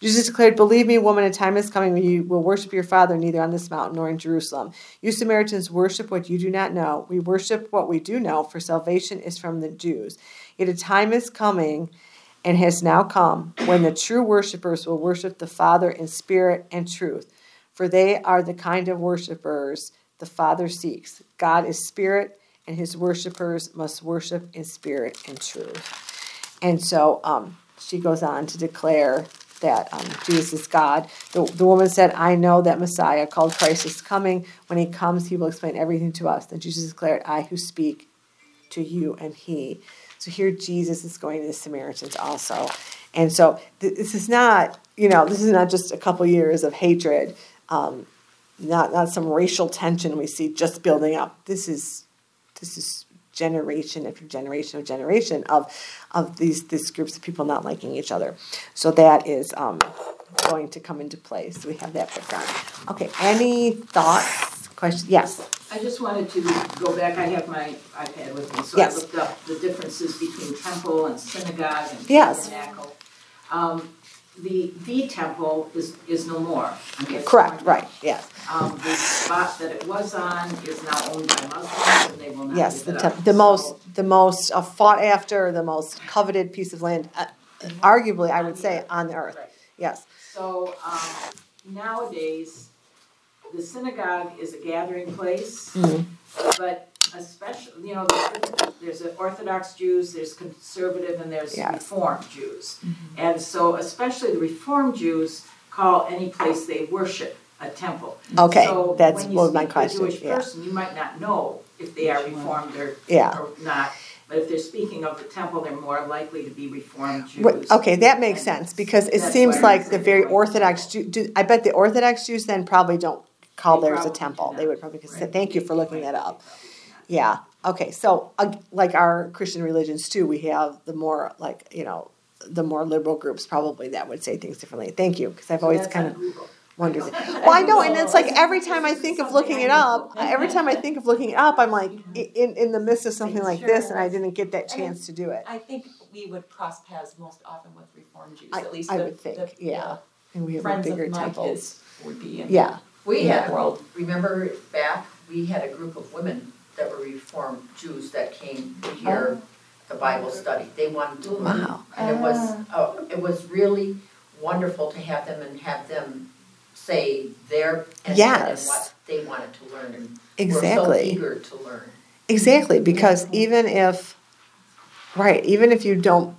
Jesus declared, Believe me, woman, a time is coming when you will worship your Father neither on this mountain nor in Jerusalem. You Samaritans worship what you do not know. We worship what we do know, for salvation is from the Jews. Yet a time is coming and has now come when the true worshippers will worship the Father in spirit and truth for they are the kind of worshippers the Father seeks. God is spirit, and his worshippers must worship in spirit and truth. And so um, she goes on to declare that um, Jesus is God. The, the woman said, I know that Messiah, called Christ, is coming. When he comes, he will explain everything to us. Then Jesus declared, I who speak to you and he. So here Jesus is going to the Samaritans also. And so this is not, you know, this is not just a couple years of hatred um, not not some racial tension we see just building up. This is this is generation after generation of generation of of these these groups of people not liking each other. So that is um, going to come into play. So we have that background. Okay, any thoughts? Questions? Yes. I just wanted to go back, I have my iPad with me, so I looked up the differences between temple and synagogue and Yes. tabernacle. Um, the, the temple is, is no more. It's Correct. Right. Yes. Um, the spot that it was on is now owned by Muslims and they will not Yes. give The it temp- up. the So- most the most uh, fought after, the most coveted piece of land, uh, arguably, I would say, on the earth. Right. Yes. So, um, nowadays, the synagogue is a gathering place, Mhm. but especially, you know, there's- there's Orthodox Jews, there's conservative, and there's Yes. Reformed Jews. Mm-hmm. And so especially the Reformed Jews call any place they worship a temple. Okay, So that's when you what my speak to a question, Jewish yeah. person, you might not know if they are Reformed or, Yeah. or not. But if they're speaking of the temple, they're more likely to be Reformed Jews. Wait, Okay, that makes sense, because it seems like the very Orthodox temple. Jew, I bet the Orthodox Jews then probably don't call They theirs a temple. They would probably, say Right. thank you for looking that up. Yeah, okay, so, uh, like our Christian religions too, we have the more, like, you know, the more liberal groups probably that would say things differently. Thank you, because I've always That's kind of wondered. Well, I know, and it's like every time I think of looking it up, every time I think of looking it up, I'm like, in, in the midst of something like this, and I didn't get that chance to do it. I think we would cross paths most often with Reform Jews, at least I the, would think, the- yeah. And we have friends bigger of my temples. kids would be in Yeah, We in had, world. remember back, we had a group of women that were Reformed Jews that came to hear oh. the Bible study. They wanted to learn. Wow. And it was, ah. oh, it was really wonderful to have them and have them say their and Yes. what they wanted to learn and were so exactly. eager to learn. Exactly, because even if, right, even if you don't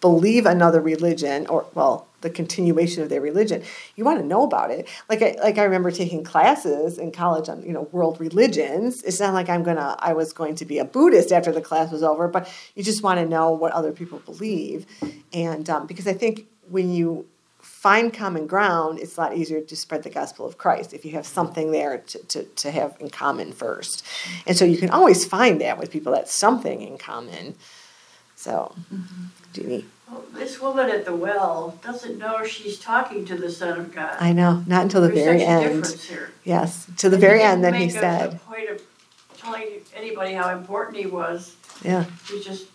believe another religion or well, the continuation of their religion, you want to know about it. Like I like I remember taking classes in college on you know world religions. It's not like I'm gonna I was going to be a Buddhist after the class was over, but you just want to know what other people believe, and um, because I think when you find common ground, it's a lot easier to spread the gospel of Christ if you have something there to, to, to have in common first. And so you can always find that with people that's something in common. So, Jeannie, Well, This woman at the well doesn't know she's talking to the Son of God. I know, not until the There's very such a end. difference here. Yes, to the very end, then he make said, a point of telling anybody how important he was. yeah, He's just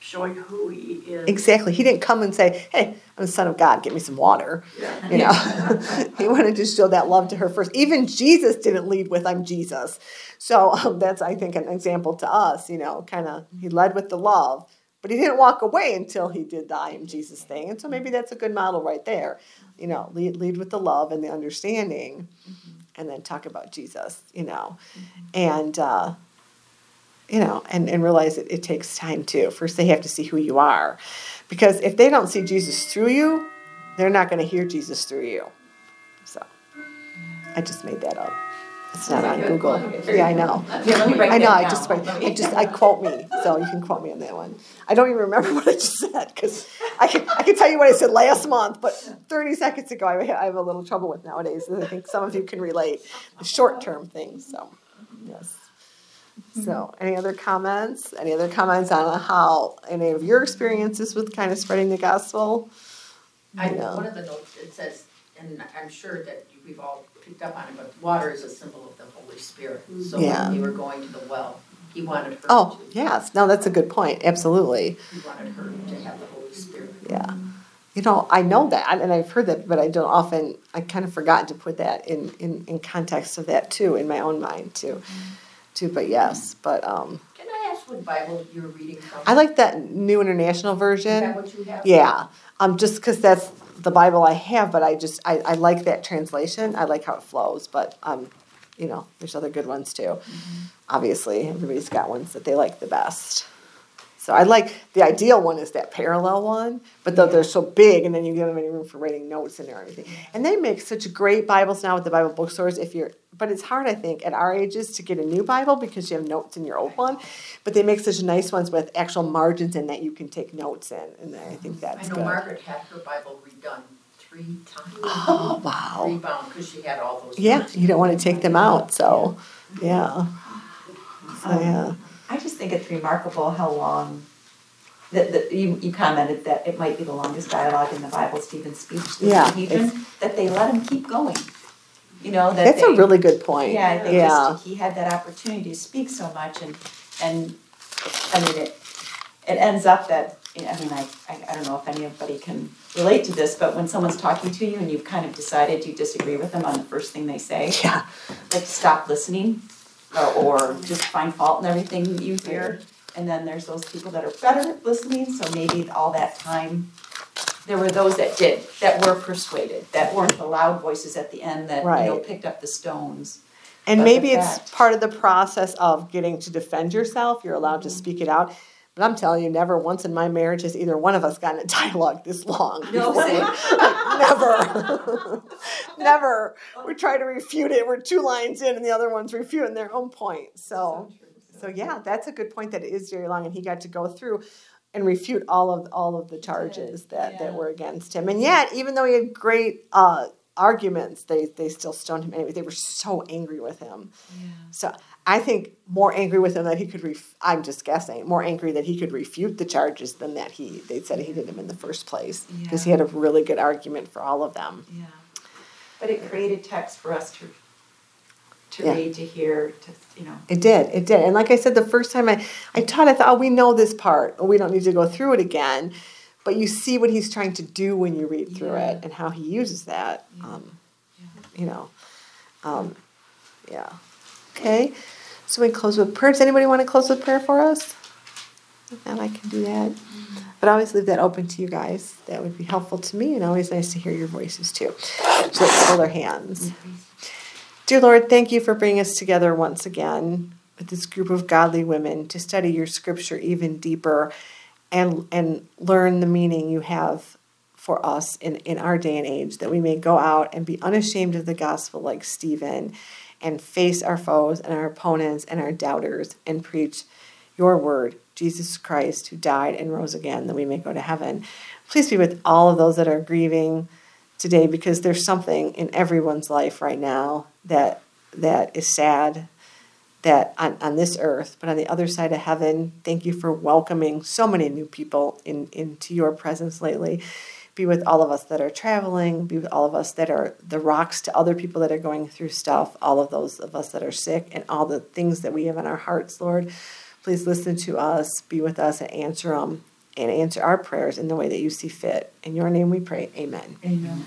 showing who he is. exactly. He didn't come and say, hey, I'm the son of God, get me some water. Yeah. You know, he wanted to show that love to her first. Even Jesus didn't lead with, I'm Jesus. So um, that's, I think, an example to us, you know, kind of, he led with the love, but he didn't walk away until he did the I am Jesus thing. And so maybe that's a good model right there. You know, lead, lead with the love and the understanding, and then talk about Jesus, you know. And, uh, you know, and, and realize it, it takes time too. First, they have to see who you are. Because if they don't see Jesus through you, they're not going to hear Jesus through you. So, I just made that up. It's not on Google. Yeah, I know. Here, let me write I know. I just, write- Let me- I just, I quote me. So you can quote me on that one. I don't even remember what I just said because I can, I can tell you what I said last month, but 30 seconds ago I, I have a little trouble with nowadays. And I think some of you can relate the short term things. So, yes. So, any other comments? Any other comments on how any of your experiences with kind of spreading the gospel? I, know. one of the notes, it says, and I'm sure that we've all picked up on it, but water is a symbol of the Holy Spirit. So Yeah. when they were going to the well, he wanted her Oh, to, yes. No, that's a good point. Absolutely. he wanted her to have the Holy Spirit. Yeah. You know, I know that and I've heard that, but I don't often, I kind of forgot to put that in, in, in context of that too, in my own mind too. Too, but yes, but um, Can I ask what Bible you're reading from? I like that New International Is Version. that what you have? Yeah, um, just because that's the Bible I have, but I just I, I like that translation. I like how it flows, but um, you know, there's other good ones too. Obviously, everybody's got ones that they like the best. So I like the ideal one is that parallel one, but though they're so big, and then you don't have any room for writing notes in there or anything. And they make such great Bibles now with the Bible bookstores. If you're, but it's hard, I think, at our ages to get a new Bible because you have notes in your old one. But they make such nice ones with actual margins in that you can take notes in, and I think that's. I know good. Margaret had her Bible redone three times. Oh wow! Rebound, because she had all those. Yeah, you don't want to take them out, so yeah. So yeah, I just think it's remarkable how long, that, that you, you commented that it might be the longest dialogue in the Bible, Stephen's speech. to Yeah, Sanhedrin, That they let him keep going. You know, that that's they. a really good point. Yeah, they yeah. just, he had that opportunity to speak so much and, and, I mean, it, it ends up that, I mean, I, I, I don't know if anybody can relate to this, but when someone's talking to you and you've kind of decided you disagree with them on the first thing they say, yeah, like stop listening or, or just find fault in everything you hear. And then there's those people that are better at listening, so maybe all that time, there were those that did, that were persuaded, that weren't the loud voices at the end that, you know, Right. picked up the stones. and But maybe the it's fact- part of the process of getting to defend yourself. You're allowed to mm-hmm. speak it out. But I'm telling you, never once in my marriage has either one of us gotten a dialogue this long. No, same. Like, never, never. We try to refute it. We're two lines in, and the other one's refuting their own point. So, So yeah, that's a good point that it is very long and he got to go through and refute all of all of the charges that, that were against him. And yet, even though he had great uh, arguments, they they still stoned him anyway. They were so angry with him. So I think more angry with him that he could. Ref- I'm just guessing. More angry that he could refute the charges than that he they said he did them in the first place because he had a really good argument for all of them. Yeah. But it created text for us to, to Yeah. read, to hear, to, you know. It did. It did. And like I said, the first time I, I taught, I thought, oh, we know this part. Oh, we don't need to go through it again. But you see what he's trying to do when you read through Yeah. it and how he uses that. Yeah. Um, You know, um, yeah. Okay. So we close with prayer. Does anybody want to close with prayer for us? And I can do that. But I always leave that open to you guys. That would be helpful to me and always nice to hear your voices too. So let's hold our hands. Dear Lord, thank you for bringing us together once again with this group of godly women to study your scripture even deeper and and learn the meaning you have for us in, in our day and age, that we may go out and be unashamed of the gospel like Stephen and face our foes and our opponents and our doubters and preach your word, Jesus Christ, who died and rose again, that we may go to heaven. Please be with all of those that are grieving today because there's something in everyone's life right now that that is sad that on, on this earth but on the other side of heaven thank you for welcoming so many new people in, into your presence lately. Be with all of us that are traveling be with all of us that are the rocks to other people that are going through stuff all of those of us that are sick and all the things that we have in our hearts lord. Please listen to us be with us and answer them and answer our prayers in the way that you see fit. In your name we pray amen. Amen.